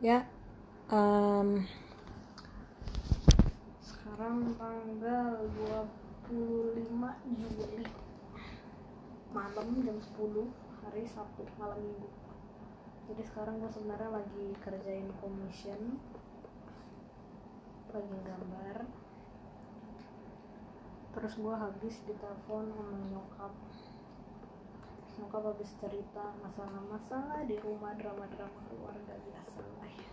ya um, sekarang tanggal 25 Juli. Malam jam 10 hari Sabtu malam minggu. Jadi sekarang gue sebenarnya lagi kerjain commission lagi gambar. Terus gue habis ditelepon sama nyokap nyokap habis cerita masalah-masalah di rumah drama-drama keluarga biasa lah ya.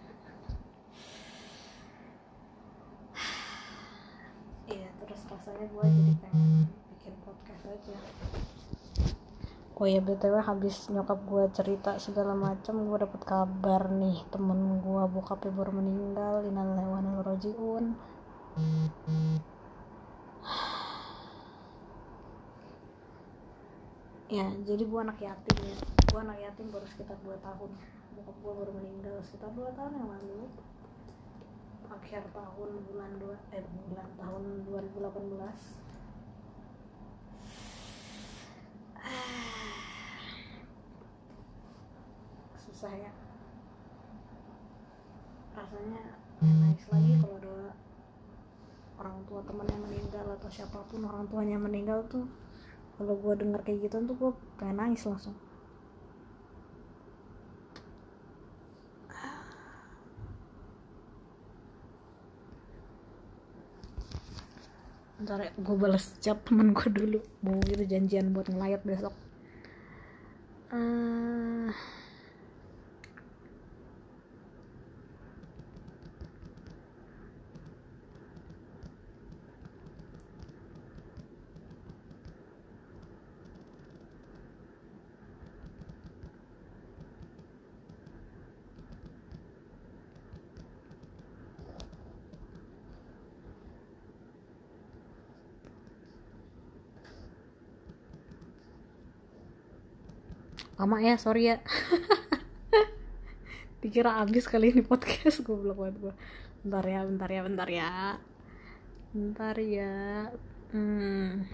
Iya terus rasanya gue jadi pengen bikin podcast aja. Oh ya btw habis nyokap gue cerita segala macam gue dapet kabar nih temen gue bokapnya baru meninggal innalillahi wa inna ya jadi gue anak yatim ya. Gue anak yatim baru sekitar 2 tahun. Bokap gue baru meninggal sekitar 2 tahun yang lalu. Akhir tahun bulan 2 eh bulan tahun 2018 susah ya. Rasanya nangis lagi kalau ada orang tua temannya meninggal atau siapa pun orang tuanya meninggal tuh kalau gue denger kayak gitu tuh gue pengen nangis langsung. Ntar ya gue balas chat temen gue dulu. Mau gitu janjian buat ngelayat besok. Uh, lama ya sorry ya dikira abis kali ini podcast gue belum buat gue bentar ya bentar ya bentar ya bentar ya hmm.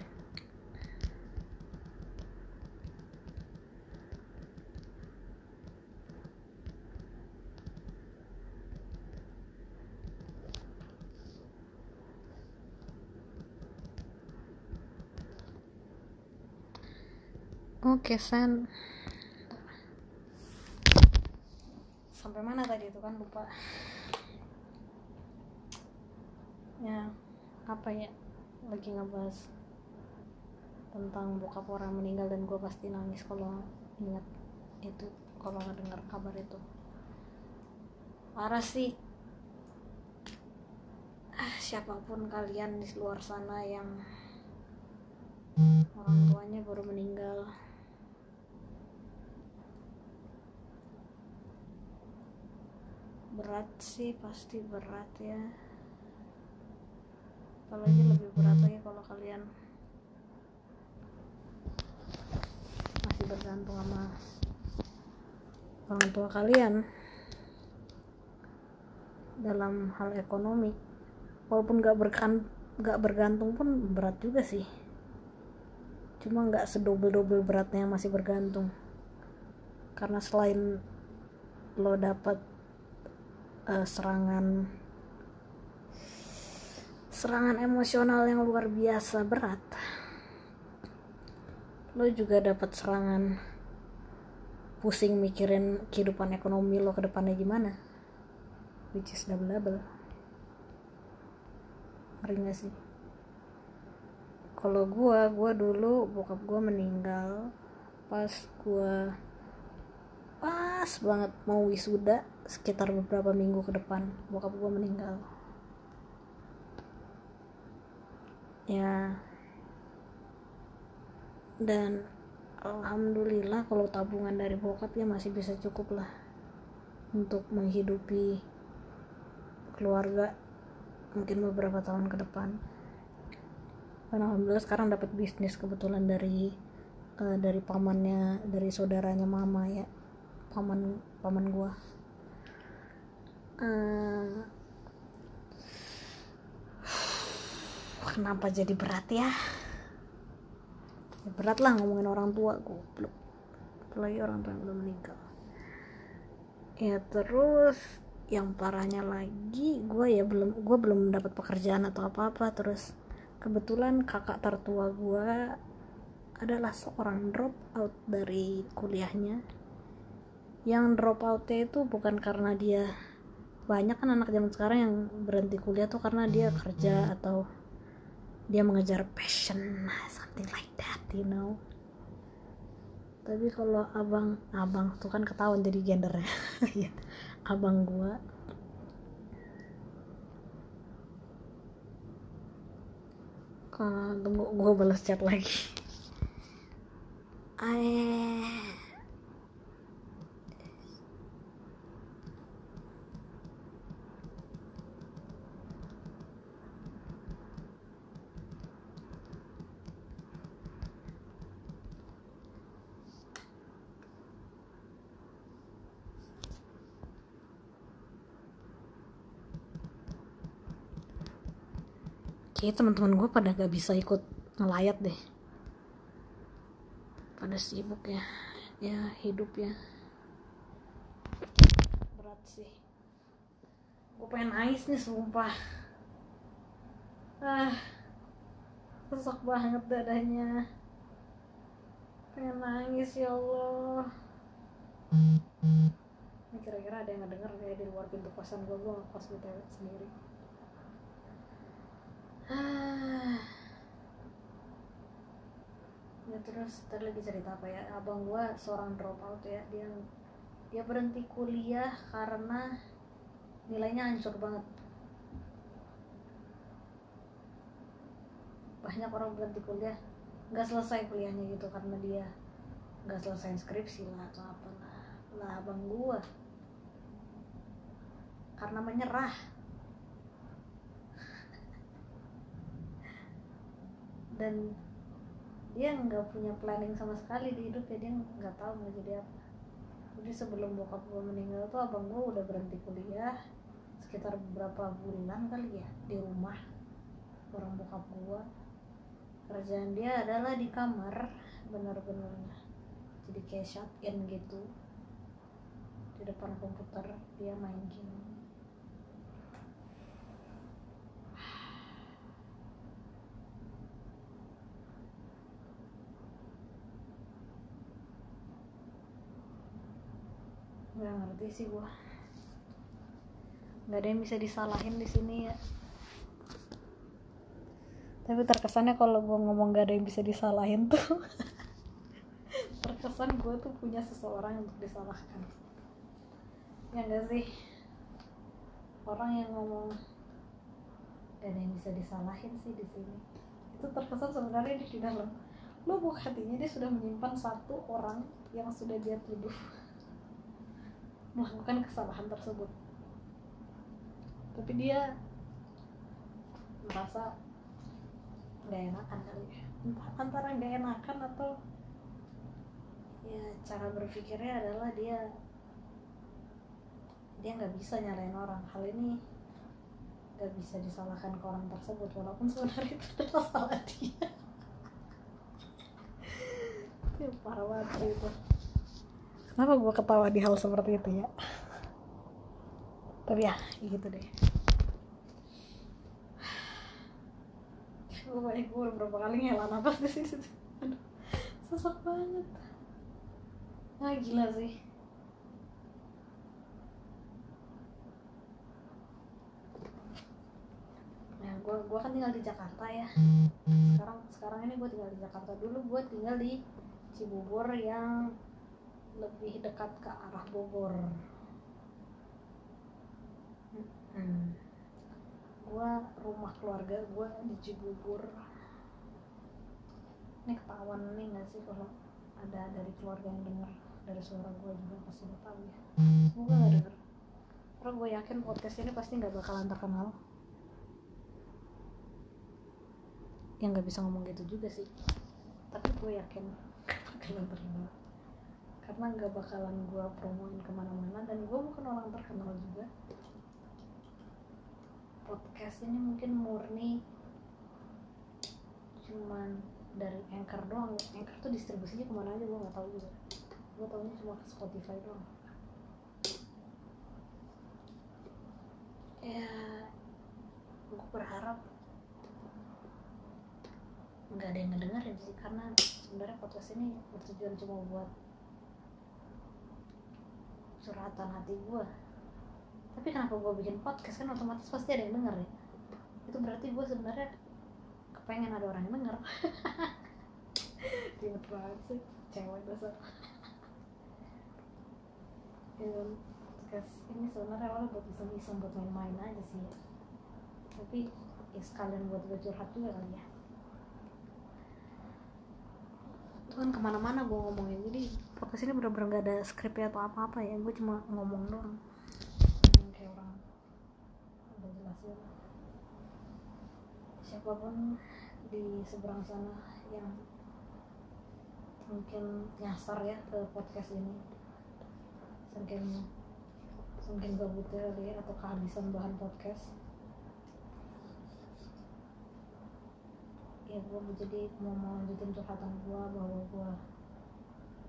Oke, San. Sampai mana tadi itu kan lupa. Ya, apa ya? Lagi ngebahas tentang bokap orang meninggal dan gue pasti nangis kalau ingat itu kalau ngedengar kabar itu parah sih ah, siapa pun kalian di luar sana yang orang tuanya baru meninggal berat sih pasti berat ya. Apalagi lebih berat lagi kalau kalian masih bergantung sama orang tua kalian dalam hal ekonomi. Walaupun gak berkan gak bergantung pun berat juga sih. Cuma nggak sedobel dobel beratnya masih bergantung. Karena selain lo dapat uh, serangan serangan emosional yang luar biasa berat. Lo juga dapat serangan pusing mikirin kehidupan ekonomi lo ke depannya gimana? Which is double double ngeri gak sih? Kalau gue gue dulu bokap gue meninggal pas gue pas banget mau wisuda sekitar beberapa minggu ke depan bokap gue meninggal. Ya. Dan alhamdulillah kalau tabungan dari bokap ya masih bisa cukup lah untuk menghidupi keluarga mungkin beberapa tahun ke depan. Dan alhamdulillah sekarang dapat bisnis kebetulan dari uh, dari pamannya dari saudaranya mama ya paman paman gua. Uh, kenapa jadi berat ya? Ya berat lah ngomongin orang tua goblok. Apalagi orang tua yang belum meninggal ya terus yang parahnya lagi gue ya belum gue belum dapat pekerjaan atau apa apa terus kebetulan kakak tertua gue adalah seorang drop out dari kuliahnya yang drop outnya itu bukan karena dia banyak kan anak zaman sekarang yang berhenti kuliah tuh karena dia kerja atau dia mengejar passion something like that you know. Tapi kalau abang abang tuh kan ketahuan jadi gendernya. Iya. abang gua. Tunggu gua balas chat lagi. Eh kayak teman-teman gue pada gak bisa ikut ngelayat deh. Pada sibuk ya ya hidup ya. Berat sih. Gue pengen nangis nih sumpah. Ah sesak banget dadanya. Pengen nangis ya Allah. Ini kira-kira ada yang ngedenger kayak di luar pintu kosan gue gue ngekos di sendiri ya terus tadi lagi cerita apa ya? Abang gua seorang dropout ya. Dia dia berhenti kuliah karena nilainya hancur banget. Banyak orang berhenti kuliah nggak selesai kuliahnya gitu karena dia nggak selesai skripsi lah atau apa lah abang gua karena menyerah dan dia nggak punya planning sama sekali di hidup ya dia nggak tahu mau jadi apa. Jadi sebelum bokap gue meninggal tuh abang gue udah berhenti kuliah sekitar beberapa bulan kali ya di rumah orang bokap gue kerjaan dia adalah di kamar benar-benar jadi kayak shut in gitu. Di depan komputer dia main game nggak ngerti sih gua. Nggak ada yang bisa disalahin di sini ya. Tapi terkesannya kalau gue ngomong gak ada yang bisa disalahin tuh. Terkesan gue tuh punya seseorang untuk disalahkan. Ya enggak sih? Orang yang ngomong gak ada yang bisa disalahin sih di sini. Itu terkesan sebenarnya di dalam. Lo buka hatinya dia sudah menyimpan satu orang yang sudah dia tuduh melakukan kesalahan tersebut. Tapi dia merasa nggak enakan kali ya. Entah antara nggak enakan atau ya cara berpikirnya adalah dia dia nggak bisa nyalain orang. Hal ini nggak bisa disalahkan ke orang tersebut walaupun sebenarnya itu adalah salah dia. Ya parah banget itu kenapa gue ketawa di hal seperti itu ya? Tapi ya gitu deh. Gue banyak gue berapa kali ngelan apa di situ sesak banget. Ah gila sih. Nah gue gue kan tinggal di Jakarta ya. Sekarang sekarang ini gue tinggal di Jakarta dulu. Gue tinggal di Cibubur yang lebih dekat ke arah Bogor. Hmm. gue rumah keluarga gue di Cibubur. Ini ketahuan nih gak sih kalau ada dari keluarga yang dengar dari suara gue juga pasti udah tahu ya. Semoga gak denger. Karena gue yakin podcast ini pasti nggak bakalan terkenal. Yang nggak bisa ngomong gitu juga sih. Tapi gue yakin bakalan terkenal karena nggak bakalan gue promoin ke mana-mana dan gue bukan orang terkenal juga. Podcast ini mungkin murni cuman dari anchor doang. Anchor tuh distribusinya ke mana aja gue nggak tahu juga. Gue tahunya cuma ke Spotify doang. Berharap nggak ada yang ngedengerin sih karena sebenarnya podcast ini bertujuan cuma buat curhatan hati gue tapi kenapa gue bikin podcast? Kan otomatis pasti ada yang denger ya. Itu berarti gue sebenarnya kepengen ada orang yang denger. Ribet banget sih cewek dasar ya, podcast ini sebenarnya awalnya buat iseng-iseng buat main-main aja sih. Ya. tapi ya sekalian buat gue curhat juga kali ya kan ke mana-mana gue ngomongin. Jadi podcast ini bener-bener gak ada skripnya atau apa-apa ya. Gue cuma ngomong doang. Hmm, kayak orang udah jelasin. Siapa pun di seberang sana yang mungkin nyasar ya ke podcast ini. Mungkin mungkin gabutnya kali ya atau kehabisan bahan podcast ya gue jadi mau mau lanjutin curhatan gue bahwa gue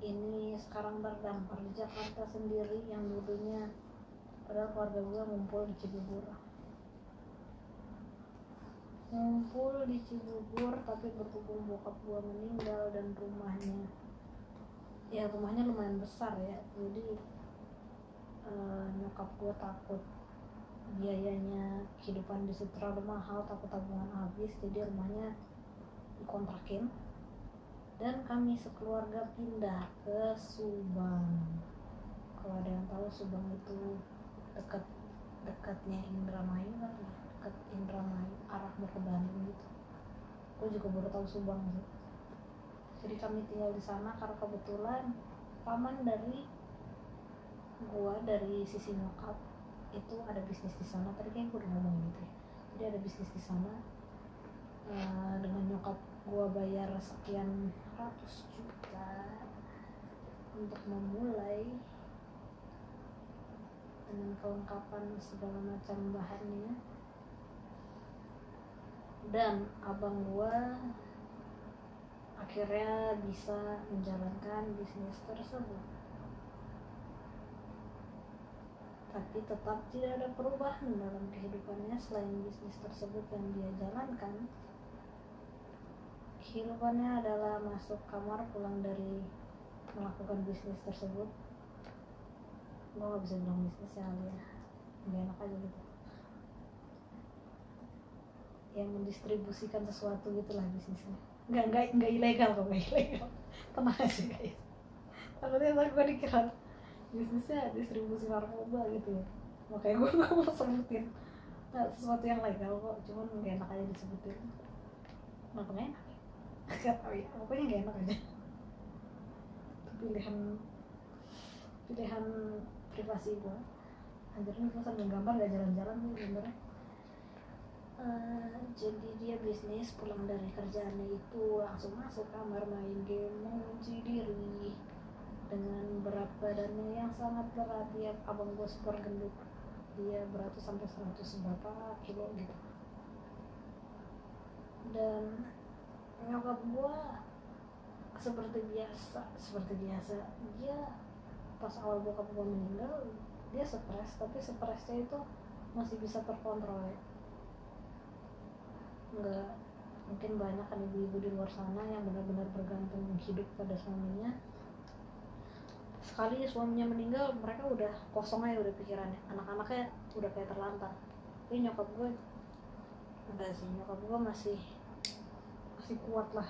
ini sekarang terdampar di Jakarta sendiri yang dulunya padahal keluarga gue ngumpul di Cibubur. Ngumpul di Cibubur tapi berhubung bokap gue meninggal dan rumahnya ya rumahnya lumayan besar ya jadi eh, nyokap gue takut biayanya kehidupan di situ terlalu mahal takut tabungan habis jadi rumahnya dikontrakin. Dan kami sekeluarga pindah ke Subang. Kalau ada yang tahu Subang itu dekat dekatnya Indramayu kan dekat Indramayu arah mau ke Bandung gitu. Gue juga baru tahu Subang sih. Jadi kami tinggal di sana karena kebetulan paman dari gua dari sisi nyokap itu ada bisnis di sana. Tadi kayak gue udah ngomong gitu ya. Jadi ada bisnis di sana Eh, dengan nyokap gua bayar sekian ratus juta untuk memulai dengan kelengkapan segala macam bahannya. Dan abang gua akhirnya bisa menjalankan bisnis tersebut. Tapi tetap tidak ada perubahan dalam kehidupannya selain bisnis tersebut yang dia jalankan kehidupannya adalah masuk kamar pulang dari melakukan bisnis tersebut. Gue gak bisa bilang bisnis ya kali ya. Gak enak aja gitu. Yang mendistribusikan sesuatu gitulah bisnisnya. Nggak nggak nggak ilegal kok nggak ilegal. Tenang aja guys. Takutnya ntar gue dikira bisnisnya distribusi narkoba gitu ya. Makanya gue gak mau sebutin. Nah, sesuatu yang legal kok cuman gak enak aja disebutin. Gak enak gak tau ya pokoknya gak enak aja. Pilihan pilihan privasi gue anjir nih gue sambil gambar gak jalan-jalan nih gambarnya. Eh, jadi dia bisnis pulang dari kerjaannya itu langsung masuk kamar main game mengunci diri dengan berat badannya yang sangat berat dia abang gue super gendut. Dia berat sampai 100 berapa kilo gitu. Dan nyokap gue seperti biasa seperti biasa. Dia pas awal bokap gue meninggal dia stres tapi stresnya itu masih bisa terkontrol ya. Nggak mungkin banyak kan ibu-ibu di luar sana yang benar-benar bergantung hidup pada suaminya. Sekali suaminya meninggal mereka udah kosong aja udah pikirannya. Anak-anaknya udah kayak terlantar. Tapi nyokap gue enggak sih nyokap gue masih masih kuat lah.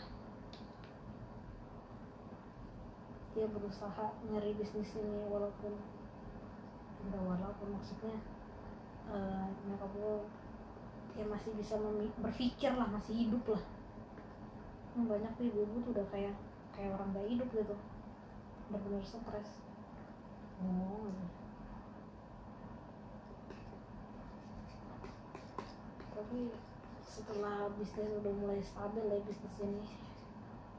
Dia berusaha nyari bisnis ini walaupun enggak walaupun maksudnya eh, nyokap gue ya masih bisa berpikir lah masih hidup lah. Hmm, banyak tuh ibu-ibu tuh udah kayak kayak orang gak hidup gitu. Benar-benar stres. Oh tapi setelah bisnis udah mulai stabil ya bisnis ini.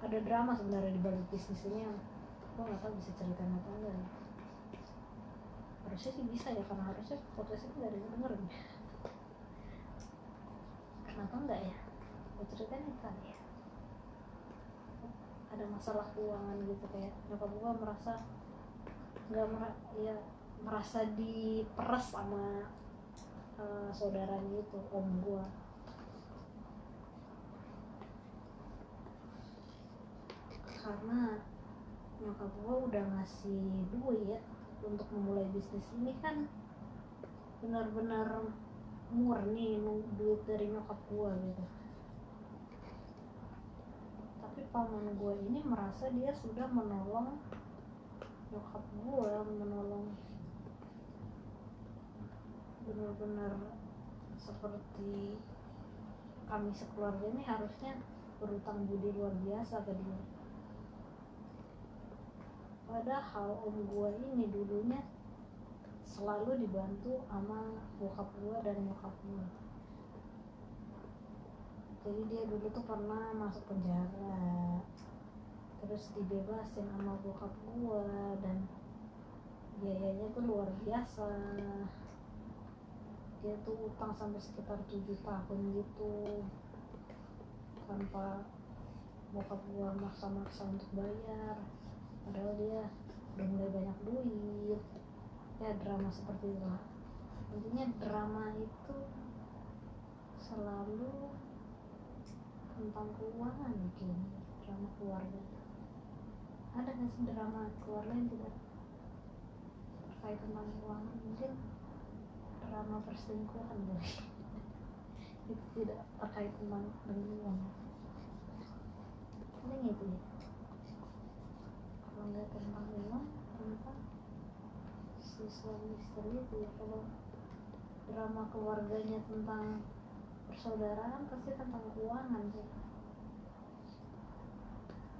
Ada drama sebenarnya di balik bisnis ini yang gue nggak tahu bisa ceritain apa enggak ya. harusnya sih bisa ya karena harusnya podcast ada yang dengerin. Kenapa enggak ya? Gue ceritain itu kali ya? Ada masalah keuangan gitu kayak nyokap gue merasa nggak mer ya merasa diperes sama eh, saudaranya itu om gue karena nyokap gue udah ngasih duit untuk memulai bisnis ini kan benar-benar murni duit dari nyokap gue gitu. Tapi paman gue ini merasa dia sudah menolong nyokap gue menolong benar-benar seperti kami sekeluarga ini harusnya berutang budi luar biasa ke dia padahal om gue ini dulunya selalu dibantu sama bokap gue dan nyokap gue jadi dia dulu tuh pernah masuk penjara terus dibebasin sama bokap gue dan biayanya tuh luar biasa. Dia tuh utang sampai sekitar tujuh tahun gitu tanpa bokap gua maksa-maksa untuk bayar padahal dia udah mulai banyak duit. Ya drama seperti itu. Intinya drama itu selalu tentang keuangan mungkin drama keluarga. Ada nggak sih drama keluarga yang tidak terkait tentang keuangan? Mungkin drama perselingkuhan dari itu tidak terkait tentang dengan paling itu ya kalau nggak tentang uang tentang si suami istri itu ya kalau drama keluarganya tentang persaudaraan pasti tentang keuangan sih.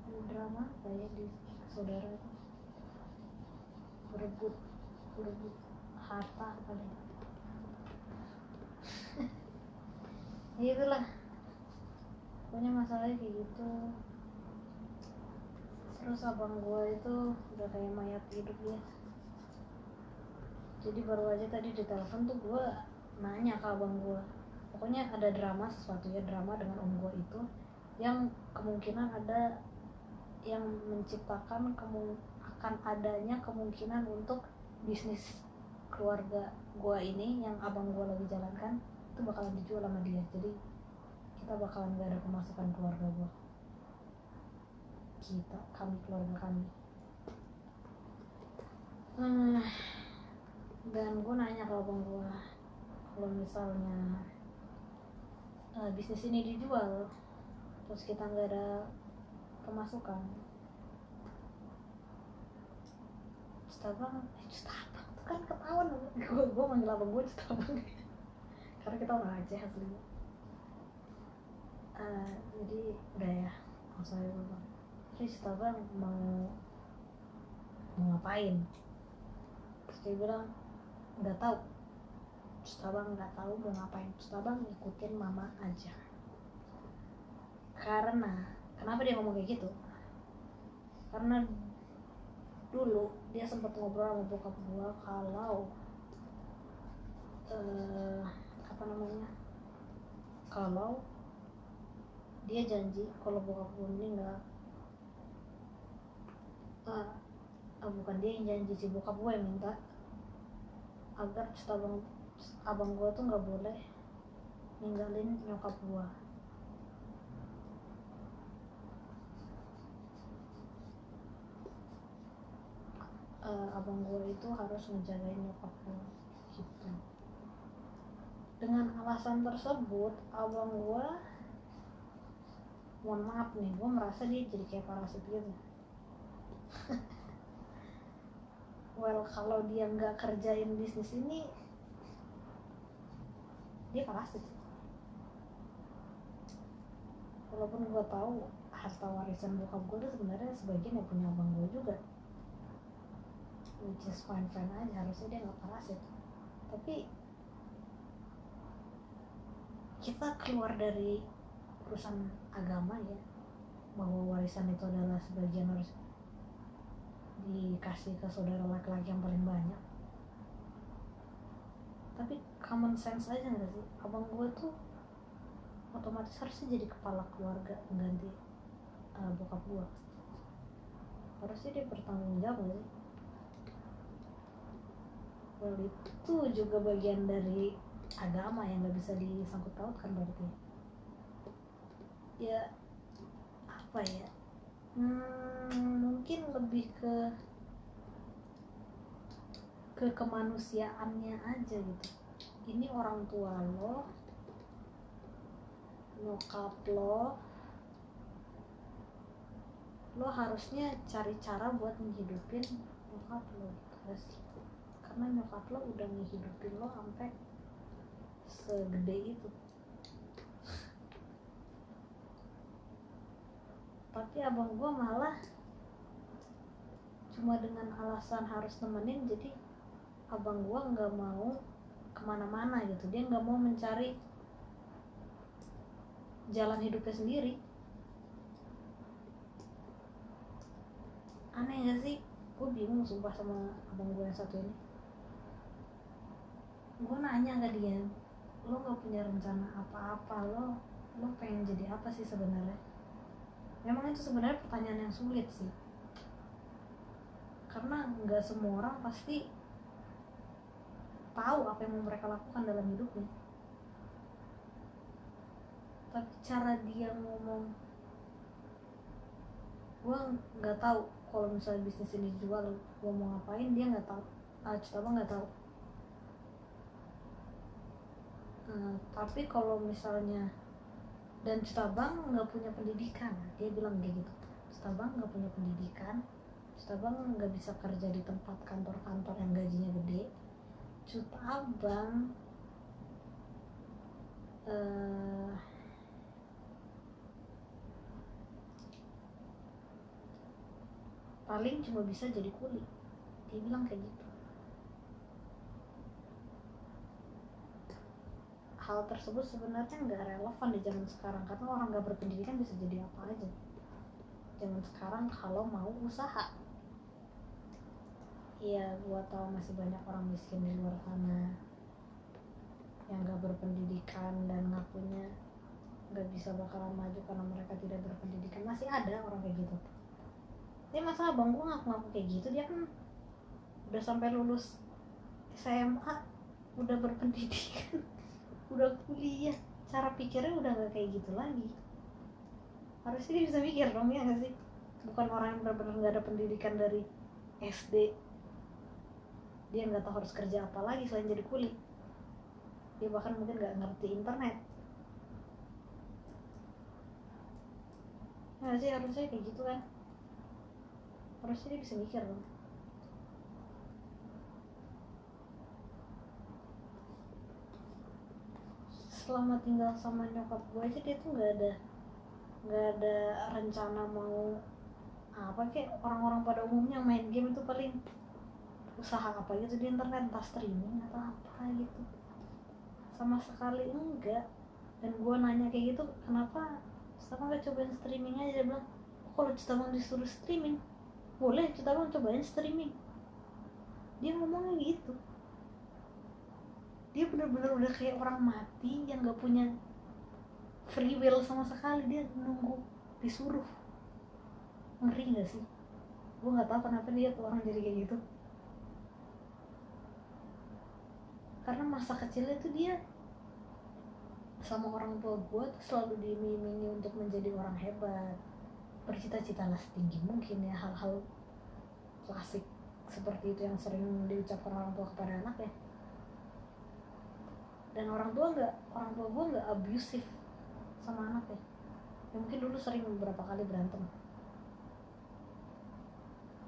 Ada drama kayak di saudara itu. Berebut berebut harta kali ya itulah. Pokoknya masalahnya kayak gitu terus abang gue itu udah kayak mayat hidup ya jadi baru aja tadi di telepon tuh gue nanya ke abang gue pokoknya ada drama sesuatu ya drama dengan om gue itu yang kemungkinan ada yang menciptakan kemu akan adanya kemungkinan untuk bisnis keluarga gue ini yang abang gue lagi jalankan itu bakalan dijual sama dia. Jadi kita bakalan gak ada pemasukan keluarga gue kita kami keluarga kami. Hmm, dan gue nanya ke abang gue kalau misalnya uh, bisnis ini dijual terus kita nggak ada pemasukan Stabang, eh Stabang tuh kan ketahuan gue gue manggil abang gue Stabang karena kita orang Aceh aslinya uh, jadi udah ya langsung aja gue Stabang mau mau ngapain? Terus dia bilang nggak tahu. Terus abang nggak tahu mau ngapain. Terus abang ngikutin mama aja. Karena kenapa dia ngomong kayak gitu? Karena dulu dia sempat ngobrol sama bokap gua kalau eh, apa namanya? Kalau dia janji kalau bokap gua meninggal ah, ah, bukan dia yang janji si bokap gua yang minta. Agar abang abang gua tuh nggak boleh ninggalin nyokap gua. Uh, abang gue itu harus ngejagain nyokap gue gitu. Dengan alasan tersebut abang gue mohon maaf nih gue merasa dia jadi kayak parasit gitu well kalau dia nggak kerjain bisnis ini dia parasit walaupun gue tahu harta warisan bokap gue tuh sebenarnya sebagian yang punya abang gue juga. Which is fine fine aja harusnya dia nggak parasit tapi kita keluar dari urusan agama ya bahwa warisan itu adalah sebagian harus dikasih ke saudara laki-laki yang paling banyak. Tapi common sense aja nggak sih? Abang gue tuh otomatis harusnya jadi kepala keluarga mengganti uh, bokap gue harusnya dia bertanggung jawab gak sih? Well itu juga bagian dari agama yang nggak bisa disangkut pautkan berarti. Ya apa ya hmm, mungkin lebih ke ke kemanusiaannya aja gitu. Ini orang tua lo nyokap lo lo harusnya cari cara buat menghidupin nyokap lo terus karena nyokap lo udah menghidupin lo sampai segede itu tapi abang gua malah cuma dengan alasan harus nemenin jadi abang gua nggak mau ke mana-mana gitu. Dia nggak mau mencari jalan hidupnya sendiri. Aneh gak sih? Gue bingung sumpah sama abang gue yang satu ini. Gue nanya ke dia lo gak punya rencana apa-apa? Lo lo pengen jadi apa sih sebenarnya memang itu sebenarnya pertanyaan yang sulit sih. Karena nggak semua orang pasti tahu apa yang mau mereka lakukan dalam hidupnya. Tapi cara dia ngomong gue nggak tahu kalau misalnya bisnis ini dijual gue mau ngapain dia nggak tahu. Ah coba nggak tahu. Nah, tapi kalau misalnya dan Citabang nggak punya pendidikan. Dia bilang kayak gitu. Citabang nggak punya pendidikan. Citabang nggak bisa kerja di tempat kantor-kantor yang gajinya gede. Citabang eh, paling cuma bisa jadi kuli. Dia bilang kayak gitu hal tersebut sebenarnya nggak relevan di zaman sekarang karena orang nggak berpendidikan bisa jadi apa aja. Zaman sekarang kalau mau usaha. Iya, gua tahu masih banyak orang miskin di luar sana yang nggak berpendidikan dan ngakunya nggak bisa bakalan maju karena mereka tidak berpendidikan. Masih ada orang kayak gitu. Ini masa abang gua ngaku-ngaku kayak gitu dia kan udah sampai lulus SMA udah berpendidikan udah kuliah cara pikirnya udah gak kayak gitu lagi. Harusnya dia bisa mikir dong ya gak sih? Bukan orang yang benar-benar nggak ada pendidikan dari SD dia nggak tahu harus kerja apa lagi selain jadi kuli. Dia bahkan mungkin nggak ngerti internet. Nah sih? Harusnya kayak gitu kan. Harusnya dia bisa mikir dong selama tinggal sama nyokap gue aja dia tuh nggak ada nggak ada rencana mau apa kayak orang-orang pada umumnya main game itu paling usaha apa gitu di internet entah streaming atau apa gitu. Sama sekali enggak. Dan gue nanya kayak gitu kenapa Citabang gak cobain streaming aja? Dia bilang kalau Citabang disuruh streaming boleh Citabang cobain streaming. Dia ngomongnya gitu dia bener-bener udah kayak orang mati yang gak punya free will sama sekali. Dia nunggu disuruh. Ngeri gak sih? Gue nggak tahu kenapa dia tuh orang jadi kayak gitu. Karena masa kecilnya tuh dia sama orang tua gue tuh selalu diiming-imingi untuk menjadi orang hebat. Bercita-cita lah setinggi mungkin ya hal-hal klasik seperti itu yang sering diucapkan orang tua kepada anak ya dan orang tua nggak orang tua gue nggak abusif sama anak ya. mungkin dulu sering beberapa kali berantem.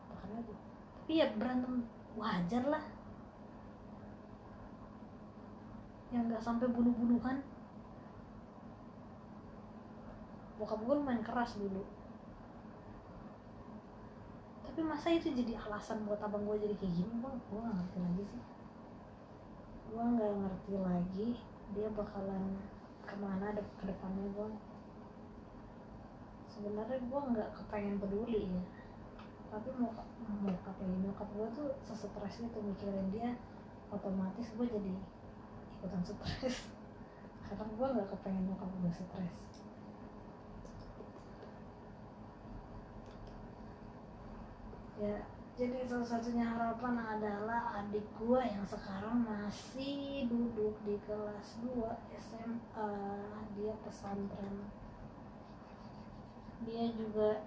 Bahkan lagi? Tapi ya berantem wajar lah. Yang nggak sampai bunuh-bunuhan. Bokap gue main keras dulu. Tapi masa itu jadi alasan buat abang gue jadi kayak gini? Bang gue gak ngerti lagi sih gue nggak ngerti lagi dia bakalan ke mana de ke depannya gue sebenarnya gue nggak kepengen peduli ya. Tapi mau mau kata nyokap gue tuh sesetres itu mikirin dia otomatis gue jadi ikutan stres karena gue nggak kepengen nyokap gue stres ya jadi salah satunya harapan adalah adik gue yang sekarang masih duduk di kelas 2 SMA dia pesantren. Dia juga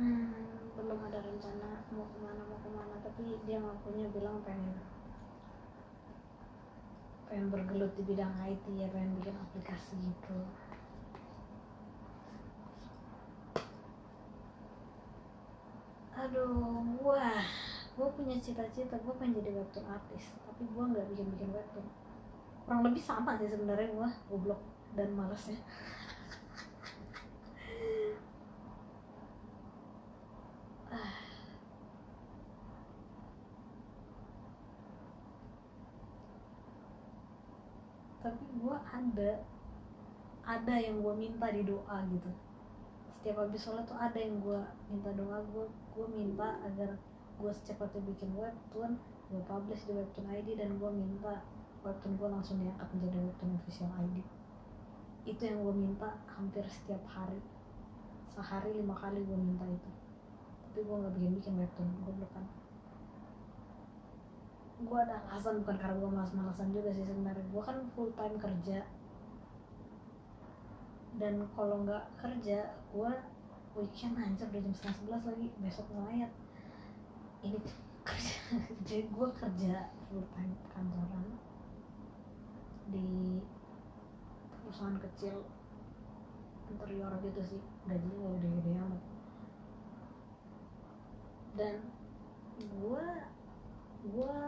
hmm, belum ada rencana mau ke mana mau ke mana. Tapi dia ngakunya bilang pengen pengen bergelut di bidang IT ya pengen bikin aplikasi gitu aduh wah gue punya cita-cita gue pengen jadi webtoon artis tapi gue nggak bikin bikin webtoon. Kurang lebih sama sih sebenarnya gue goblok dan malesnya. Tapi gue ada ada yang gue minta di doa gitu setiap habis sholat tuh ada yang gue minta doa gue gue minta agar gue secepatnya bikin webtoon gue publish di webtoon ID dan gue minta webtoon gue langsung diangkat menjadi webtoon official ID itu yang gue minta hampir setiap hari. Sehari lima kali gue minta itu. Tapi gue nggak bikin bikin webtoon gue bukan gue ada alasan bukan karena gue malas-malasan juga sih sebenarnya. Gue kan full time kerja dan kalau nggak kerja gue weekend hancur udah jam setengah sebelas lagi. Besok ngelayat ini kerja. Jadi gue kerja full time kantoran di perusahaan kecil interior gitu sih. Gajinya gak gede-gede amat. Dan gue gue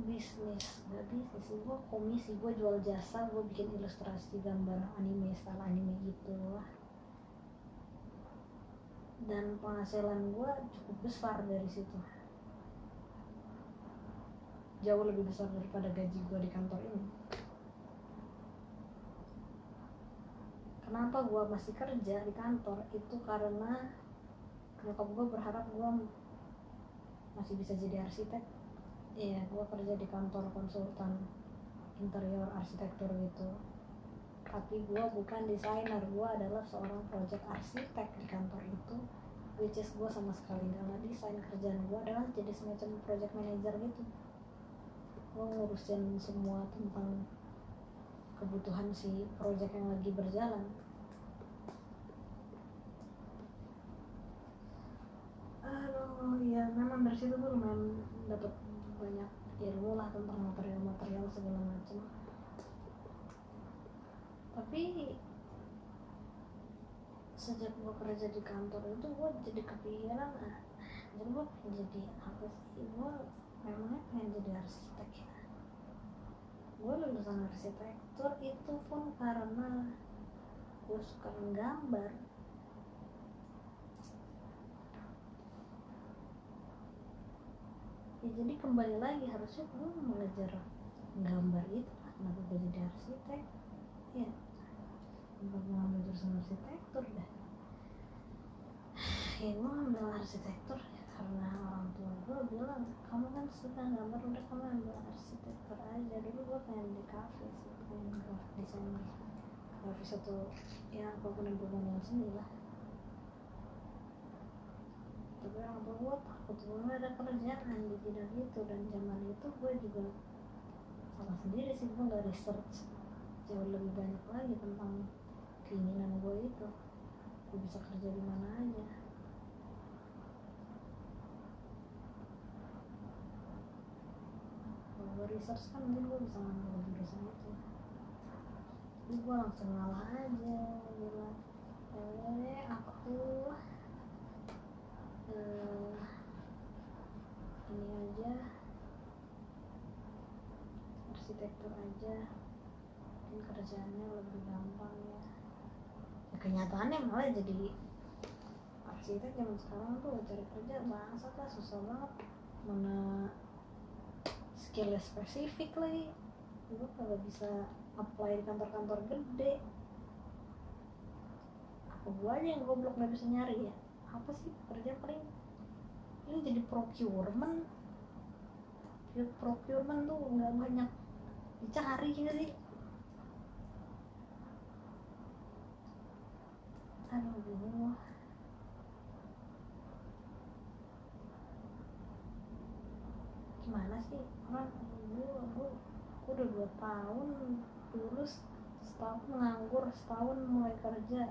bisnis. Bisnis sih gue komisi gue jual jasa gue bikin ilustrasi gambar anime style anime gitu. Dan penghasilan gue cukup besar dari situ. Jauh lebih besar daripada gaji gue di kantor ini. Kenapa gue masih kerja di kantor? Itu karena nyokap gue berharap gue masih bisa jadi arsitek iya gue kerja di kantor konsultan interior arsitektur gitu. Tapi gue bukan desainer gue adalah seorang project arsitek di kantor itu which is gue sama sekali nggak desain kerjaan gue adalah jadi semacam project manager gitu. Gue ngurusin semua tentang kebutuhan si project yang lagi berjalan. Aduh ya memang dari situ gue lumayan dapat banyak ilmu lah tentang material-material segala macam. Tapi sejak gue kerja di kantor itu gue jadi kepikiran ah jadi gue jadi apa sih? Gue memangnya pengen jadi arsitek ya? Gue lulusan arsitektur itu pun karena gue suka menggambar ya jadi kembali lagi harusnya gue mengejar gambar itu kenapa gue jadi arsitek? Ya kenapa gue ngambil jurusan arsitektur dah ya gue ngambil arsitektur ya karena orang tua gue bilang kamu kan suka gambar udah kamu ambil arsitektur aja. Dulu gue pengen di kafe sih pengen graphic designer grafis atau ya apa pun yang berhubungan seni lah tapi orang tua gue takut gue gak ada kerjaan di bidang itu dan zaman itu gue juga salah sendiri sih. Gue gak research jauh lebih banyak lagi tentang keinginan gue itu. Gue bisa kerja di mana aja. Kalau gue research kan mungkin gue bisa ngambil jurusan itu tapi gue langsung ngalah aja bilang eh aku uh, ini aja. Arsitektur aja. Mungkin kerjaannya lebih gampang ya, ya kenyataannya malah jadi arsitek zaman sekarang tuh cari kerja bangsa lah susah banget. Mana skillnya spesifik lagi. Gue kagak bisa apply di kantor-kantor gede. Apa gue aja yang goblok gak bisa nyari ya apa sih? Kerja paling ini jadi procurement. Ya, procurement tuh nggak banyak dicari gitu sih. Aduh. Gimana sih? Orang gue gue udah dua tahun lulus setahun nganggur setahun mulai kerja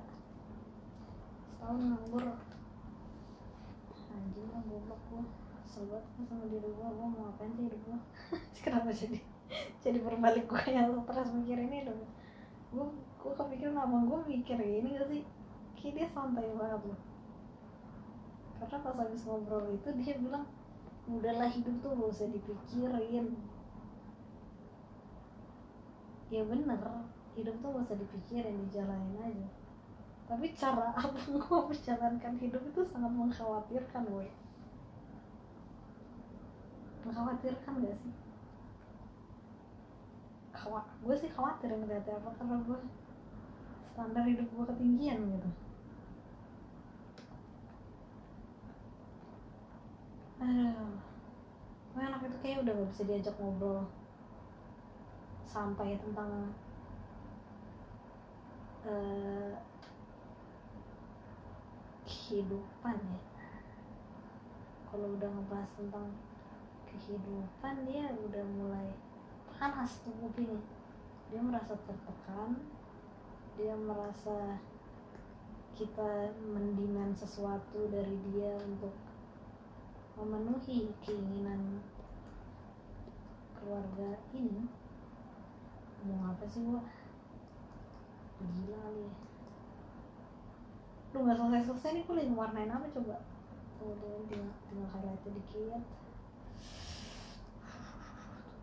setahun nganggur anjing lah goblok gue sobat sama diri gue gue mau ngapain sih hidup gue kenapa jadi jadi berbalik gue yang terus mikir ini dong? Gue gue kepikiran abang gue mikir ini gak sih? Kayak dia santai banget loh. Karena pas habis ngobrol itu dia bilang udahlah hidup tuh gak usah dipikirin. Ya bener hidup tuh gak usah dipikirin dijalanin aja tapi cara gue menjalankan hidup itu sangat mengkhawatirkan gue mengkhawatirkan gak sih? Khawat, gue sih khawatir ngeliatnya apa karena gue standar hidup gue ketinggian gitu. Aduh. Gue anak itu kayak udah gak bisa diajak ngobrol sampai tentang uh, kehidupan ya. Kalau udah ngebahas tentang kehidupan dia udah mulai panas tuh kupingnya. Dia merasa tertekan dia merasa kita mendiman sesuatu dari dia untuk memenuhi keinginan keluarga ini. Mau apa sih gua gila kali lu nggak selesai selesai nih kulit warnain apa coba? Kemudian tinggal tinggal highlight dikit.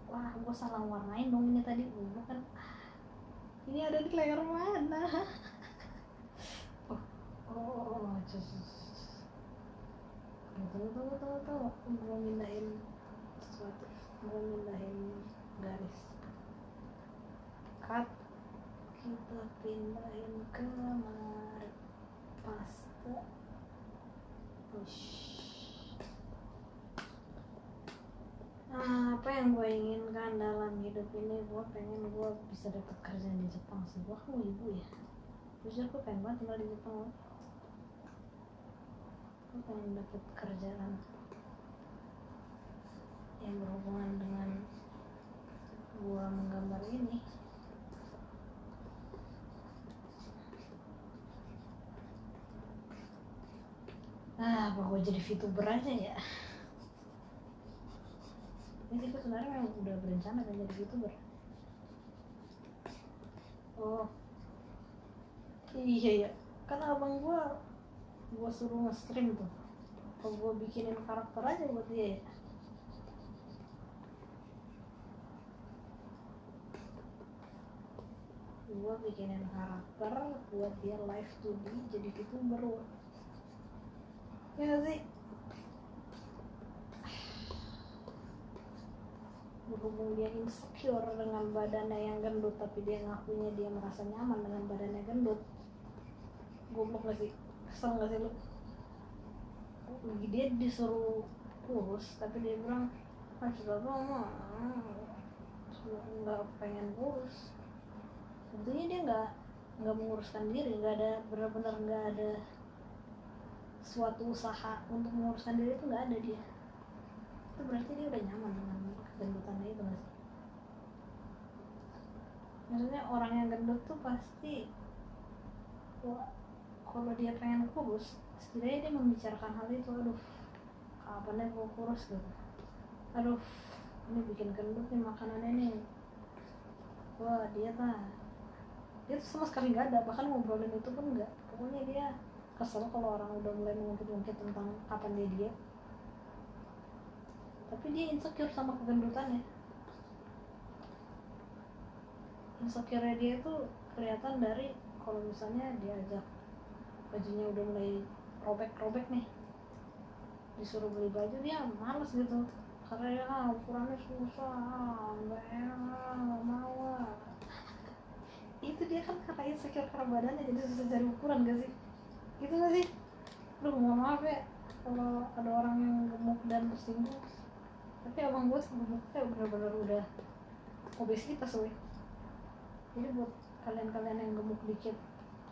Wah gua salah warnain dong ini tadi. Gua kan ini ada di layar mana? Oh oh oh tunggu tunggu tunggu tunggu mau mindahin sesuatu. Mau mindahin garis. Cut. Kita pindahin ke mari paste push nah, apa yang gue inginkan dalam hidup ini? Gue pengen gue bisa dapat kerjaan di Jepang sih. Gue kan ibu ya. Jujur gue pengen banget tinggal di Jepang. Gue pengen dapat kerjaan yang berhubungan dengan gue menggambar ini ah apa gue jadi VTuber aja ya? Ini sih sebenarnya memang udah berencana kan jadi VTuber. Oh. Iya ya kan abang gue gue suruh nge-stream tuh. Kalau gue bikinin karakter aja buat dia ya? Gue bikinin karakter buat dia live 2D jadi VTuber ya sih? Berhubung dia insecure dengan badannya yang gendut tapi dia ngakunya dia merasa nyaman dengan badannya gendut. Goblok gak sih? Kesel gak sih lu? Dia disuruh kurus tapi dia bilang ah tuh mah nggak pengen kurus. Tentunya dia nggak nggak menguruskan diri nggak ada benar-benar nggak ada suatu usaha untuk menguruskan diri itu nggak ada dia. Itu berarti dia udah nyaman dengan gendutannya itu mas maksudnya orang yang gendut tuh pasti kalau dia pengen kurus setidaknya dia membicarakan hal itu aduh kapan gue kurus? gitu. Aduh ini bikin gendut nih makanannya nih. Wah dia tak dia tuh sama sekali nggak ada bahkan ngobrolin itu pun nggak. Pokoknya dia kesel kalau orang udah mulai mengungkit-ungkit tentang kapan dia diet. Tapi dia insecure sama kegendutannya. Insecure dia itu kelihatan dari kalau misalnya diajak bajunya udah mulai robek-robek nih disuruh beli baju dia males gitu. Karena ya ah, ukurannya susah nggak enak mau ah. itu dia kan karena insecure karena badannya jadi susah cari ukuran gak sih gitu gak sih? Lu mohon maaf ya kalau ada orang yang gemuk dan tersinggung. Tapi abang gue gemuknya bener-bener udah obesitas weh. Jadi buat kalian-kalian yang gemuk dikit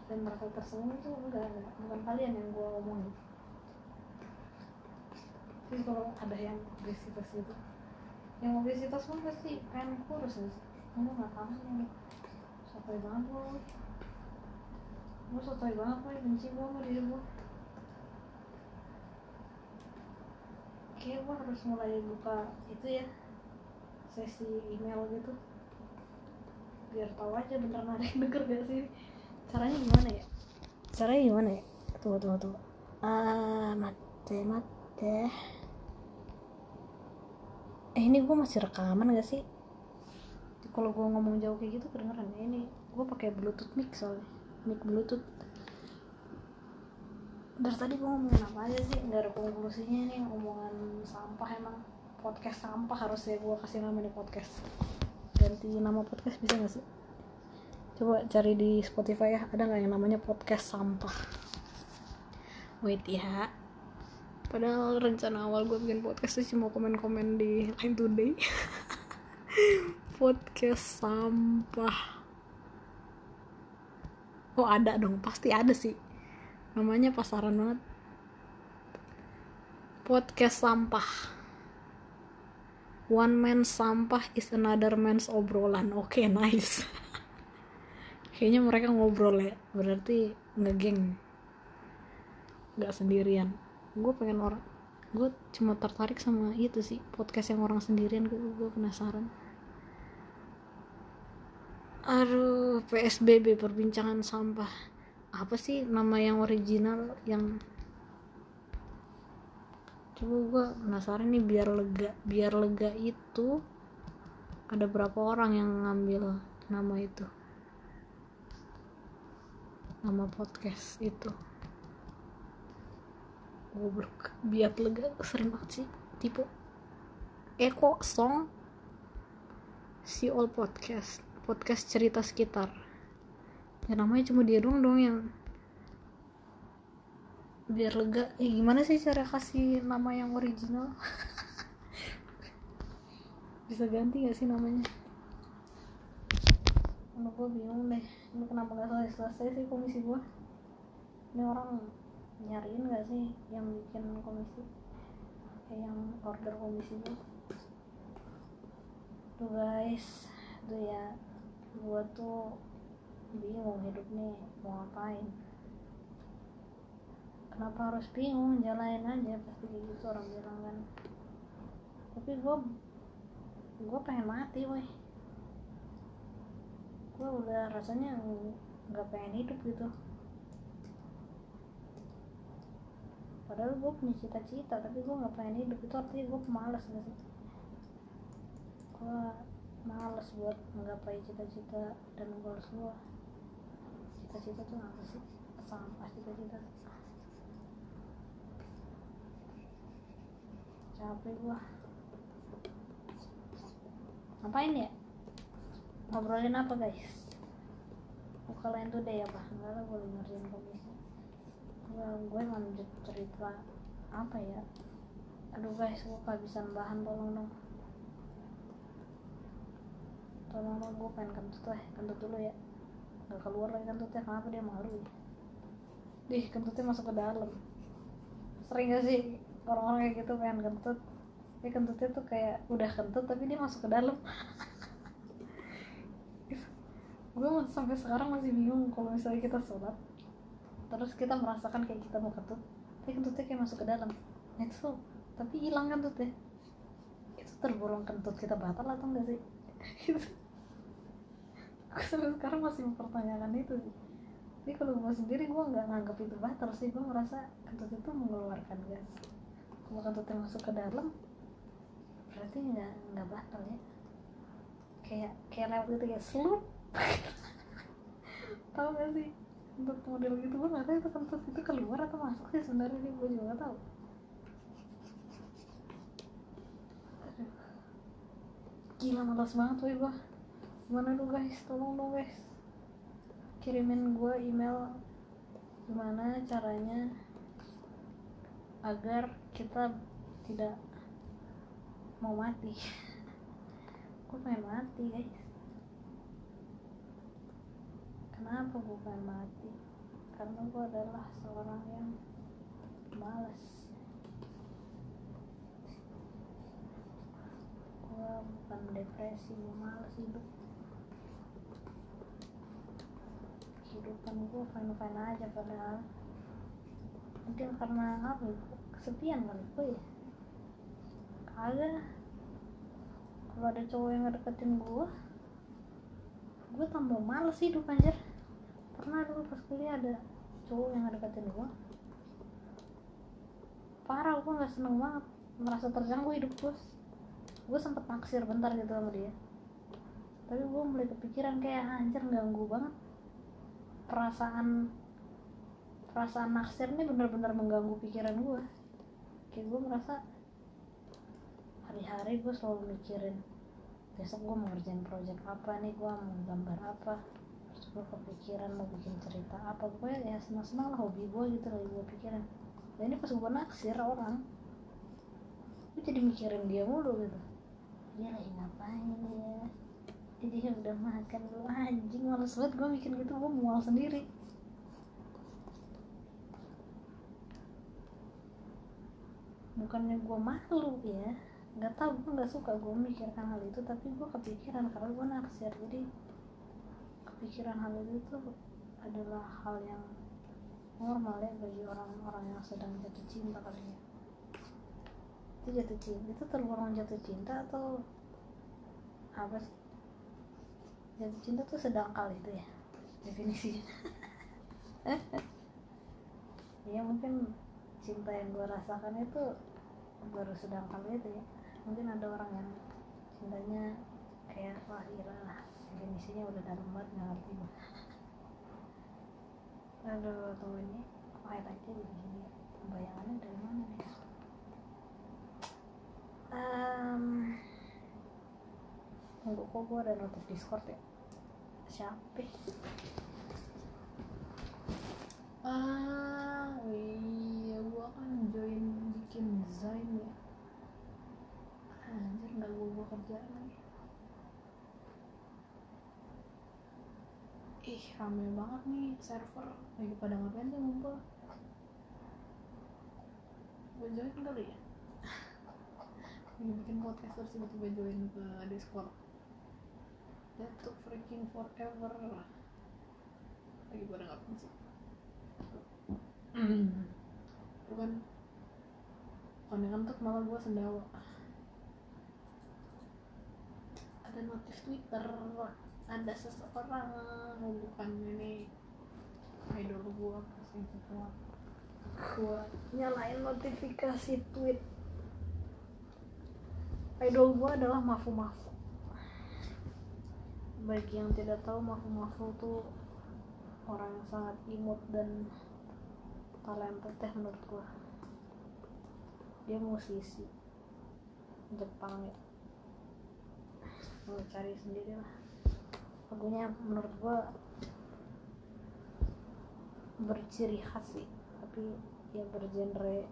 dan merasa tersinggung itu enggak, enggak. Bukan kalian yang gue omongin. Jadi kalau ada yang obesitas gitu yang obesitas pun pasti pengen kurus sih kamu nggak tahu sih sotoy banget gue gue sotoy banget gue benci gue sama diri gue kayak gue harus mulai buka itu ya sesi email gitu biar tahu aja beneran ada yang denger gak sih caranya gimana ya caranya gimana ya tunggu tunggu tunggu ah mate mate eh ini gue masih rekaman gak sih kalau gue ngomong jauh kayak gitu kedengeran ya ini gue pakai bluetooth mic soalnya mic bluetooth. Dari tadi gue ngomongin apa aja sih? Nggak ada konklusinya nih omongan sampah emang. Podcast sampah harusnya gue kasih nama nih podcast. Ganti nama podcast bisa gak sih? Coba cari di Spotify ya ada nggak yang namanya podcast sampah? Wait ya. Padahal rencana awal gue bikin podcast tuh cuma komen-komen di Line Today. Podcast sampah oh ada dong? Pasti ada sih. Namanya pasaran banget. Podcast sampah. One man sampah is another man's obrolan. Oke okay, nice. Kayaknya mereka ngobrol ya. Berarti ngegeng. Nggak sendirian. Gue pengen orang gue cuma tertarik sama itu sih podcast yang orang sendirian. Gue gue penasaran aduh PSBB perbincangan sampah. Apa sih nama yang original yang coba gue penasaran nih biar lega biar lega itu ada berapa orang yang ngambil nama itu? Nama podcast itu. Gue biar lega sering banget sih tipe Eko Song si all podcast podcast cerita sekitar. Ya namanya cuma dia doang dong yang biar lega. Eh, gimana sih cara kasih nama yang original? Bisa ganti gak sih namanya? Aduh gue bingung deh. Ini kenapa gak selesai selesai sih komisi gue ini orang nyariin gak sih yang bikin komisi? Kayak yang order komisi gue tuh guys. Tuh ya gue tuh bingung hidup nih mau ngapain? Kenapa harus bingung? Jalanin aja pasti kayak gitu orang bilang kan. Tapi gue gue pengen mati woi. Gue udah rasanya nggak pengen hidup gitu. Padahal gue punya cita-cita tapi gue nggak pengen hidup. Itu artinya gue gak sih? Gue males buat menggapai cita-cita dan goals gue cita-cita tuh apa sih? Sampah cita-cita. Capek gua. Ngapain ya? Ngobrolin apa guys? Buka lain tuh deh apa? Enggak lah gue ngerjain komisi gue gue mau cerita apa ya? Aduh guys gue kehabisan bahan tolong dong tolong dong gue pengen kentut lah kentut dulu ya. Nggak keluar lagi kentutnya kenapa dia malu ya. Dih kentutnya masuk ke dalam. Sering gak sih orang-orang kayak gitu pengen kentut? Tapi kentutnya tuh kayak udah kentut tapi dia masuk ke dalam. Gue sampai sekarang masih bingung kalau misalnya kita sholat terus kita merasakan kayak kita mau kentut tapi kentutnya kayak masuk ke dalam. Itu tapi hilang kentutnya itu tergolong kentut kita batal atau enggak sih aku sampai sekarang masih mempertanyakan itu. Tapi kalau gue sendiri gue nggak nganggap itu batal sih. Gue merasa kentut itu mengeluarkan gas. Kalau kentutnya masuk ke dalam berarti nggak nggak batal ya. Kayak kayak lewat gitu ya slup tahu gak sih? Untuk model gitu gue nggak tahu itu kentut itu keluar atau masuk sih sebenarnya sih gue juga nggak tahu. Gila malas banget tuh gue gimana lu guys? Tolong dong guys. Kirimin gue email gimana caranya agar kita tidak mau mati. Gue pengen mati guys. Kenapa gue pengen mati? Karena gue adalah seorang yang malas gue bukan depresi gue malas hidup kehidupan gue fine fine aja padahal. Mungkin karena apa ya kesepian kali gue ya. Ada kalau ada cowok yang ngedeketin gue gue tambah males hidup anjir. Pernah dulu pas kuliah ada cowok yang ngedeketin gue parah gue nggak seneng banget. Merasa terganggu hidup gue gue sempet naksir bentar gitu sama dia. Tapi gue mulai kepikiran kayak "Ah, anjir ganggu banget perasaan perasaan naksir ini bener-bener mengganggu pikiran gue kayak gue merasa hari-hari gue selalu mikirin besok gue mau ngerjain project apa nih? Gue mau gambar apa? Terus gue kepikiran mau bikin cerita apa. Pokoknya ya senang-senang lah hobi gue gitu lagi gue pikirin. Dan ini pas gue naksir orang gue jadi mikirin dia mulu gitu. Dia lagi ngapain ya dia udah makan lu anjing males banget gue mikir gitu gue mual sendiri. Bukannya gue malu ya nggak tahu gue nggak suka gue mikirkan hal itu tapi gue kepikiran karena gue naksir. Jadi kepikiran hal itu tuh adalah hal yang normal ya bagi orang-orang yang sedang jatuh cinta kali ya. Itu jatuh cinta itu tergolong jatuh cinta atau apa sih jatuh cinta tuh sedang kali itu ya definisinya ya mungkin cinta yang gue rasakan itu baru sedang kali itu ya. Mungkin ada orang yang cintanya kayak wah lah definisinya udah dalam banget nggak ngerti gue aduh tunggu ini quiet aja di sini bayangannya dari mana nih um, tunggu kok gue ada notif discord ya? Siapa? Ah iya gua kan join bikin desain ya. Anjir nggak gua gua kerjaan lagi. Ih rame banget nih server. Lagi pada ngapain sih ngumpul? Gue join kali ya? Lagi bikin podcast terus tiba-tiba join ke discord that took freaking forever lagi pada ngapain sih. Bukan bukan yang kentut malah gue sendawa. Ada notif twitter ada seseorang bukan ini idol gue kasih sesuatu gue nyalain notifikasi tweet. Idol gue adalah Mafu Mafu bagi yang tidak tahu Mafu Mafu tuh orang yang sangat imut dan talented teh menurut gua. Dia musisi Jepang ya. Mau cari sendiri lah. Lagunya menurut gua berciri khas sih tapi ya bergenre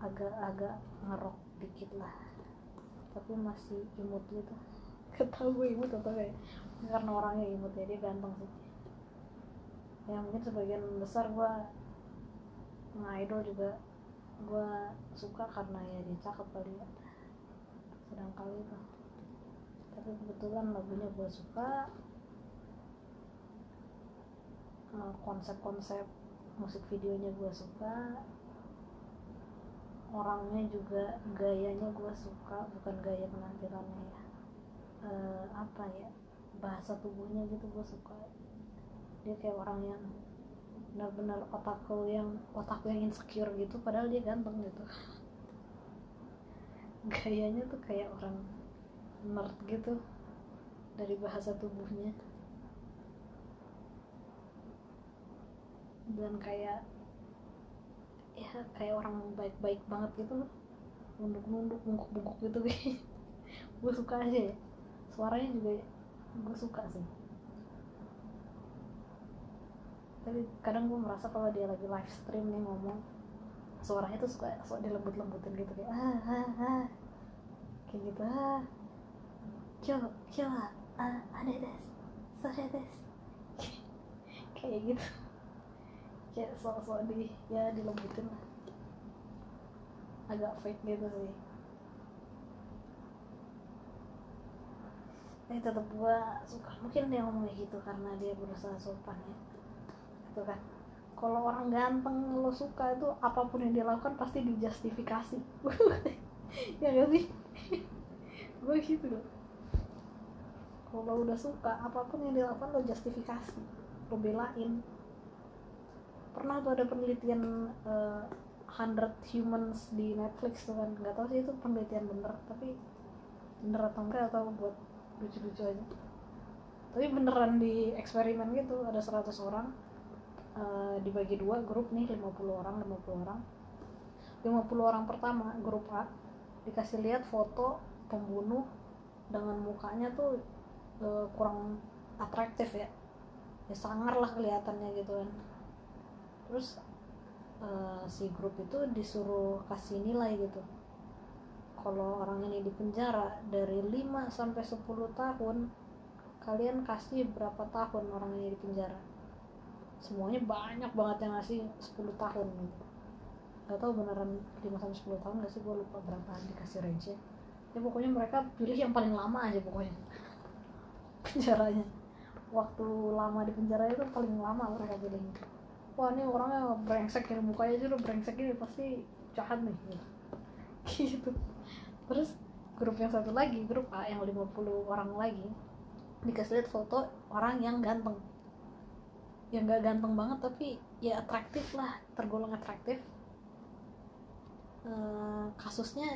agak-agak ngerok dikit lah. Tapi masih imut gitu kata gue imut atau kayak karena orangnya imut ya dia ganteng sih. Ya mungkin sebagian besar gue ngidol juga gue suka karena ya dia cakep kali ya. Sedang kali itu. Tapi kebetulan lagunya gue suka. Eh, konsep-konsep musik videonya gue suka. Orangnya juga gayanya gue suka bukan gaya penampilannya ya Eh, apa ya bahasa tubuhnya gitu gue suka. Dia kayak orang yang benar-benar otakku yang otakku yang insecure gitu padahal dia ganteng gitu. Gayanya tuh kayak orang nerd gitu dari bahasa tubuhnya. Dan kayak ya kayak orang baik-baik banget gitu. Loh nunduk-nunduk bungkuk-bungkuk gitu gue suka aja ya suaranya juga gue suka sih. Tapi kadang gue merasa kalau dia lagi live stream nih ngomong suaranya tuh suka suka dilembut-lembutin gitu kayak ah ah ah. Kayak gitu ah kyo kyo ah ada des sore des. Kayak gitu. Kayak sok-sok di ya dilembutin lah. Agak fake gitu sih tapi tetap gua suka. Mungkin dia ngomong kayak gitu karena dia berusaha sopan ya. Itu kan. Kalau orang ganteng lo suka itu apa pun yang dia lakukan pasti dijustifikasi. Ya gak sih? Gue gitu loh. Kalau udah suka apa pun yang dilakukan lo justifikasi lo belain. Pernah tuh ada penelitian uh, 100 humans di Netflix tuh kan. Nggak tahu sih itu penelitian bener tapi bener atau enggak atau buat lucu-lucu aja. Tapi beneran di eksperimen gitu ada 100 orang. Uh, dibagi dua grup nih 50 orang 50 orang. 50 orang pertama grup A dikasih lihat foto pembunuh dengan mukanya tuh uh, kurang atraktif ya. Ya sangar lah kelihatannya gitu kan. Terus uh, si grup itu disuruh kasih nilai gitu kalau orang ini di penjara dari 5 sampai 10 tahun kalian kasih berapa tahun orang ini di penjara? Semuanya banyak banget yang ngasih 10 tahun. Gitu gak tau beneran 5 sampai 10 tahun gak sih? Gue lupa berapa dikasih range ya pokoknya mereka pilih yang paling lama aja pokoknya. Penjaranya. Waktu lama di penjara itu paling lama mereka pilih. Wah ini orangnya brengsek ini mukanya aja udah brengsek ini pasti jahat nih gitu. gitu terus grup yang satu lagi grup A yang 50 orang lagi dikasih lihat foto orang yang ganteng. Yang gak ganteng banget tapi ya atraktif lah tergolong atraktif. E, kasusnya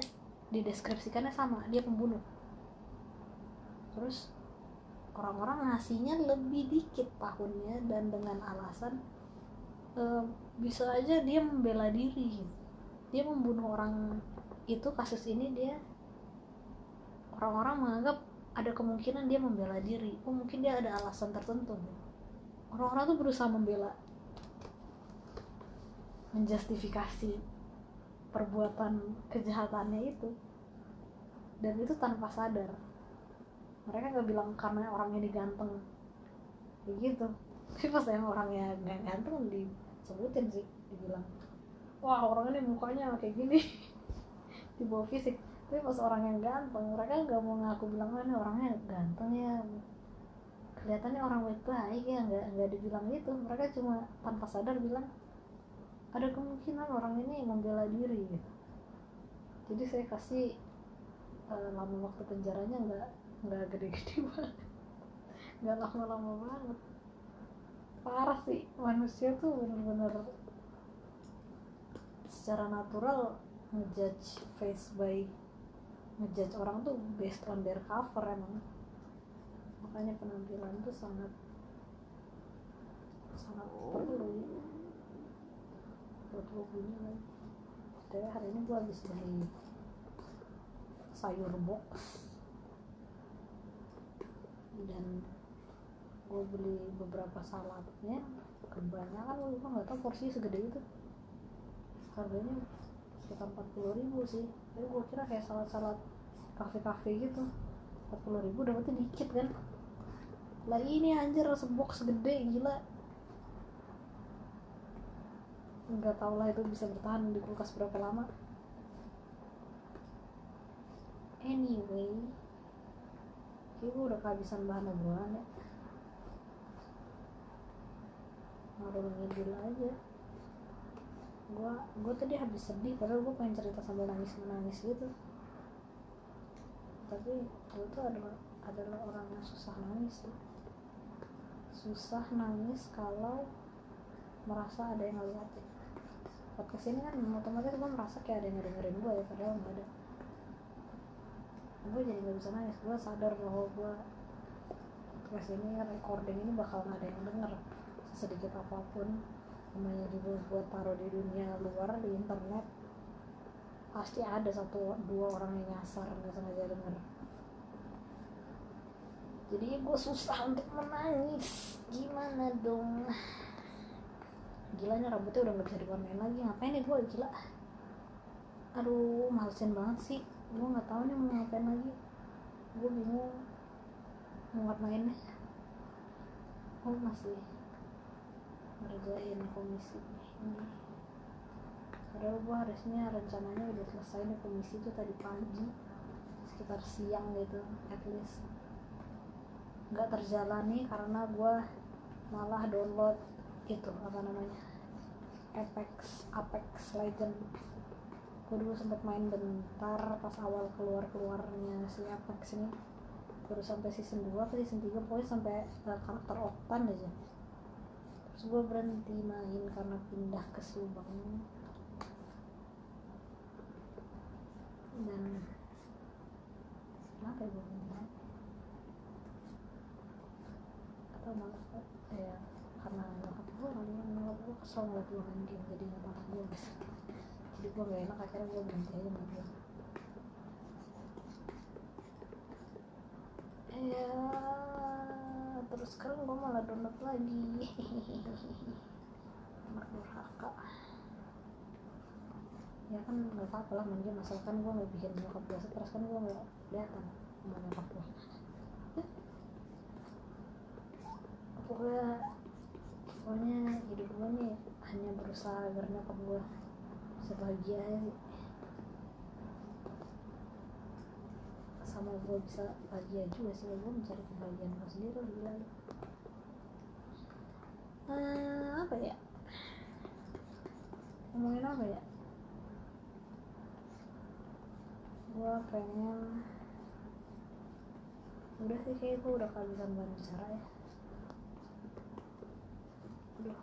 dideskripsikannya sama dia pembunuh. Terus orang-orang ngasihnya lebih dikit tahunnya dan dengan alasan e, bisa aja dia membela diri dia membunuh orang itu kasus ini dia orang-orang menganggap ada kemungkinan dia membela diri. Oh mungkin dia ada alasan tertentu. Orang-orang tuh berusaha membela menjustifikasi perbuatan kejahatannya itu. Dan itu tanpa sadar. Mereka nggak bilang karena orangnya diganteng. Begitu tapi pas yang orangnya nggak ganteng disebutin sih dibilang wah orang ini mukanya kayak gini di bawah fisik. Tapi pas orang yang ganteng mereka nggak mau ngaku bilang mana orangnya ganteng ya. Kelihatannya orang baik baik ya nggak nggak dibilang itu mereka cuma tanpa sadar bilang ada kemungkinan orang ini membela diri gitu. Jadi saya kasih uh, lama waktu penjaranya nggak nggak gede-gede banget. Nggak lama-lama banget. Parah sih manusia tuh bener-bener secara natural ngejudge face by ngejudge orang tuh based on their cover emang. Makanya penampilan tuh sangat sangat perlu. Buat gue punya lagi tapi hari ini gue habis beli sayur box. Dan gue beli beberapa saladnya. Kebanyakan gue nggak tahu porsi segede itu. Harganya sekitar 40 ribu sih. Tapi gue kira kayak salad-salad kafe-kafe gitu 40 ribu dapetnya dikit kan? Lah ini anjir sebox segede gila. Nggak tau lah itu bisa bertahan di kulkas berapa lama. Anyway kayak gue udah kehabisan bahan obrolan ya. Ngalur ngidul aja gue gue tadi habis sedih padahal gue pengen cerita sambil nangis menangis gitu. Tapi gue tuh adalah adalah orang yang susah nangis sih. Susah nangis kalau merasa ada yang ngeliatin podcast ini kan otomatis gue merasa kayak ada yang dengerin gue ya padahal nggak ada. Gue jadi nggak bisa nangis gue sadar bahwa gue podcast ini recording ini bakal ada yang denger sedikit apa pun namanya buat taruh di dunia luar di internet pasti ada satu dua orang yang nyasar nggak sengaja denger. Jadi gue susah untuk menangis. Gimana dong? Gilanya rambutnya udah nggak bisa diwarnain lagi. Ngapain ya gue gila. Aduh malesin banget sih. Gue nggak tahu nih mau ngapain lagi. Gue bingung mau warnainnya. Oh masih ngerjain komisi. Ini padahal gue harusnya rencananya udah selesai nih komisi itu tadi pagi sekitar siang gitu at least. Nggak terjalani karena gue malah download itu apa namanya Apex Apex Legend gue dulu sempet main bentar pas awal keluar keluarnya si Apex ini. Baru sampai season 2 atau season 3 pokoknya sampai uh, karakter Oktan aja gue berhenti main karena pindah ke Subang. Dan kenapa ya gue main atau malah ya karena nyokap gue kali ya nyokap gue kesel ngeliat gue main game jadi nggak makan gue jadi gue gak enak akhirnya gue berhenti aja main game ya terus sekarang gue malah download lagi. Anak durhaka. Ya kan nggak apa-apa lah main game asalkan gue nggak bikin nyokap gue stres kan gue nggak kelihatan sama nyokap gue pokoknya pokoknya hidup gue nih hanya berusaha agar nyokap gue bisa bahagia aja sih sama gue bisa bahagia juga sih? Gue mencari kebahagiaan gue sendiri gila lu uh, apa ya? Ngomongin apa ya? Gue pengen udah sih kayak gue udah kehabisan bahan bicara ya. Aduh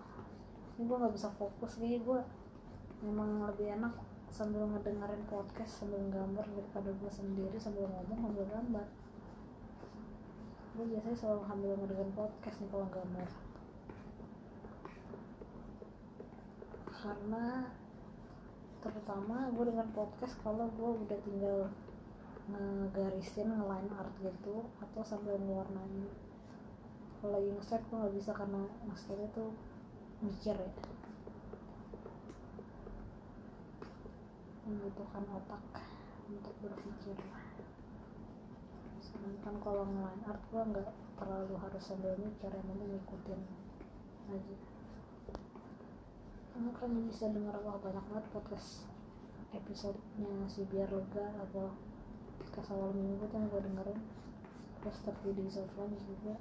ini gue nggak bisa fokus kayak gue memang lebih enak sambil ngedengerin podcast sambil gambar daripada gue sendiri sambil ngomong sambil gambar. Gue biasanya selalu sambil ngedengerin podcast nih kalau gambar. Karena terutama gue dengan podcast kalau gue udah tinggal ngegarisin ngeline art gitu atau sambil ngewarnain. Kalau lagi ngeset gue nggak bisa karena ngesetnya tuh mikir ya membutuhkan otak untuk berpikir. Sedangkan kalau ngeline art gue nggak terlalu harus sambil mikir yang penting ngikutin aja. Kamu kan bisa dengar wah banyak banget podcast episodenya si biar lega atau podcast awal minggu tuh yang gue dengerin. Terus 30 Days of Lunch juga.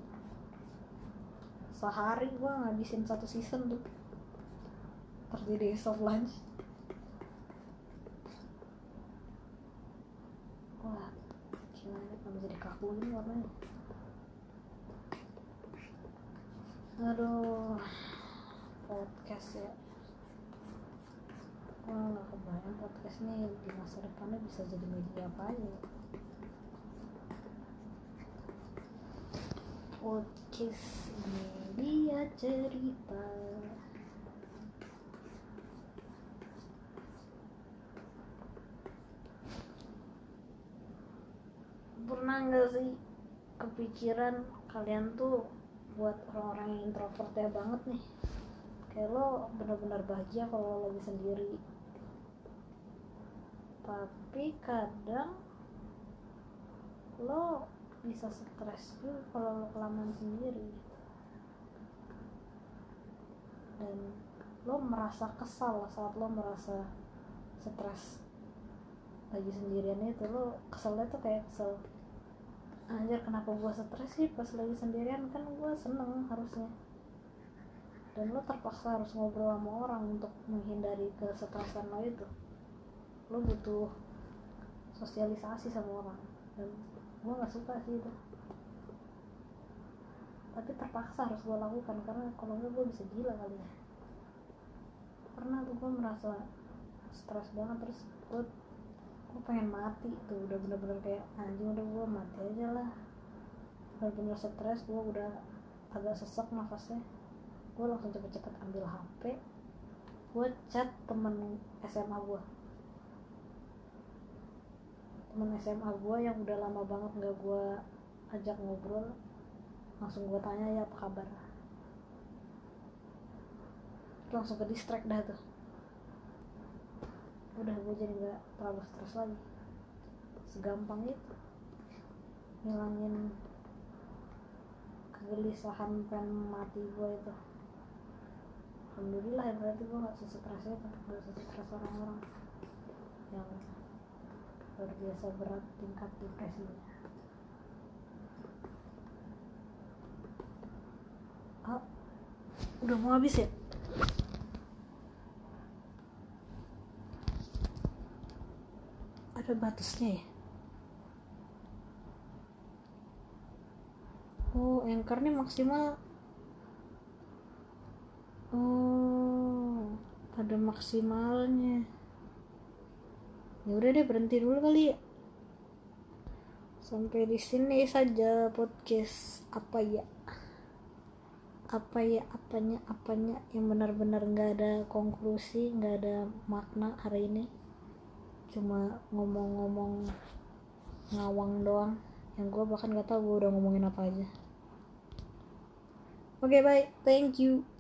Sehari gue ngabisin satu season tuh. 30 Days of Lunch wah gimana ini warnanya. Aduh podcast ya. Gue gak kebayang podcast ini di masa depannya bisa jadi media apa aja ya. podcast media cerita pernah nggak sih? Kepikiran kalian tuh buat orang-orang yang introvert ya banget nih. Kayak lo benar-benar bahagia kalau lagi sendiri. Tapi kadang lo bisa stres juga kalau lo kelamaan sendiri. Dan lo merasa kesal saat lo merasa stres lagi sendirian itu lo keselnya tuh kayak kesel anjir kenapa gue stres sih pas lagi sendirian? Kan gue seneng harusnya. Dan lo terpaksa harus ngobrol sama orang untuk menghindari kesetresan lo itu. Lo butuh sosialisasi sama orang. Dan gue nggak suka sih itu. Tapi terpaksa harus gue lakukan karena kalau enggak gue bisa gila kali ya. Pernah tuh gue merasa stres banget terus gue gue pengen mati tuh udah bener-bener kayak anjing udah gue mati aja lah. Udah bener stres gue udah agak sesek nafasnya. Gue langsung cepet-cepet ambil HP gue chat temen SMA gue temen SMA gue yang udah lama banget nggak gue ajak ngobrol. Langsung gue tanya ya apa kabar? Langsung ke distract dah tuh udah gue jadi nggak terlalu stres lagi. Segampang itu. Ngilangin kegelisahan pengen mati gue itu. Alhamdulillah ya berarti gue nggak sestres itu. Nggak sestres orang-orang. Yang luar biasa berat tingkat depresinya. Ah udah mau habis ya batasnya ya? Oh anchor ini maksimal oh ada maksimalnya. Ya udah deh berhenti dulu kali ya. Sampai di sini saja podcast apa ya? Apa ya apanya apanya yang benar-benar nggak ada konklusi nggak ada makna hari ini cuma ngomong-ngomong ngawang doang. Yang gue bahkan gak tahu gue udah ngomongin apa aja. Oke okay, bye. Thank you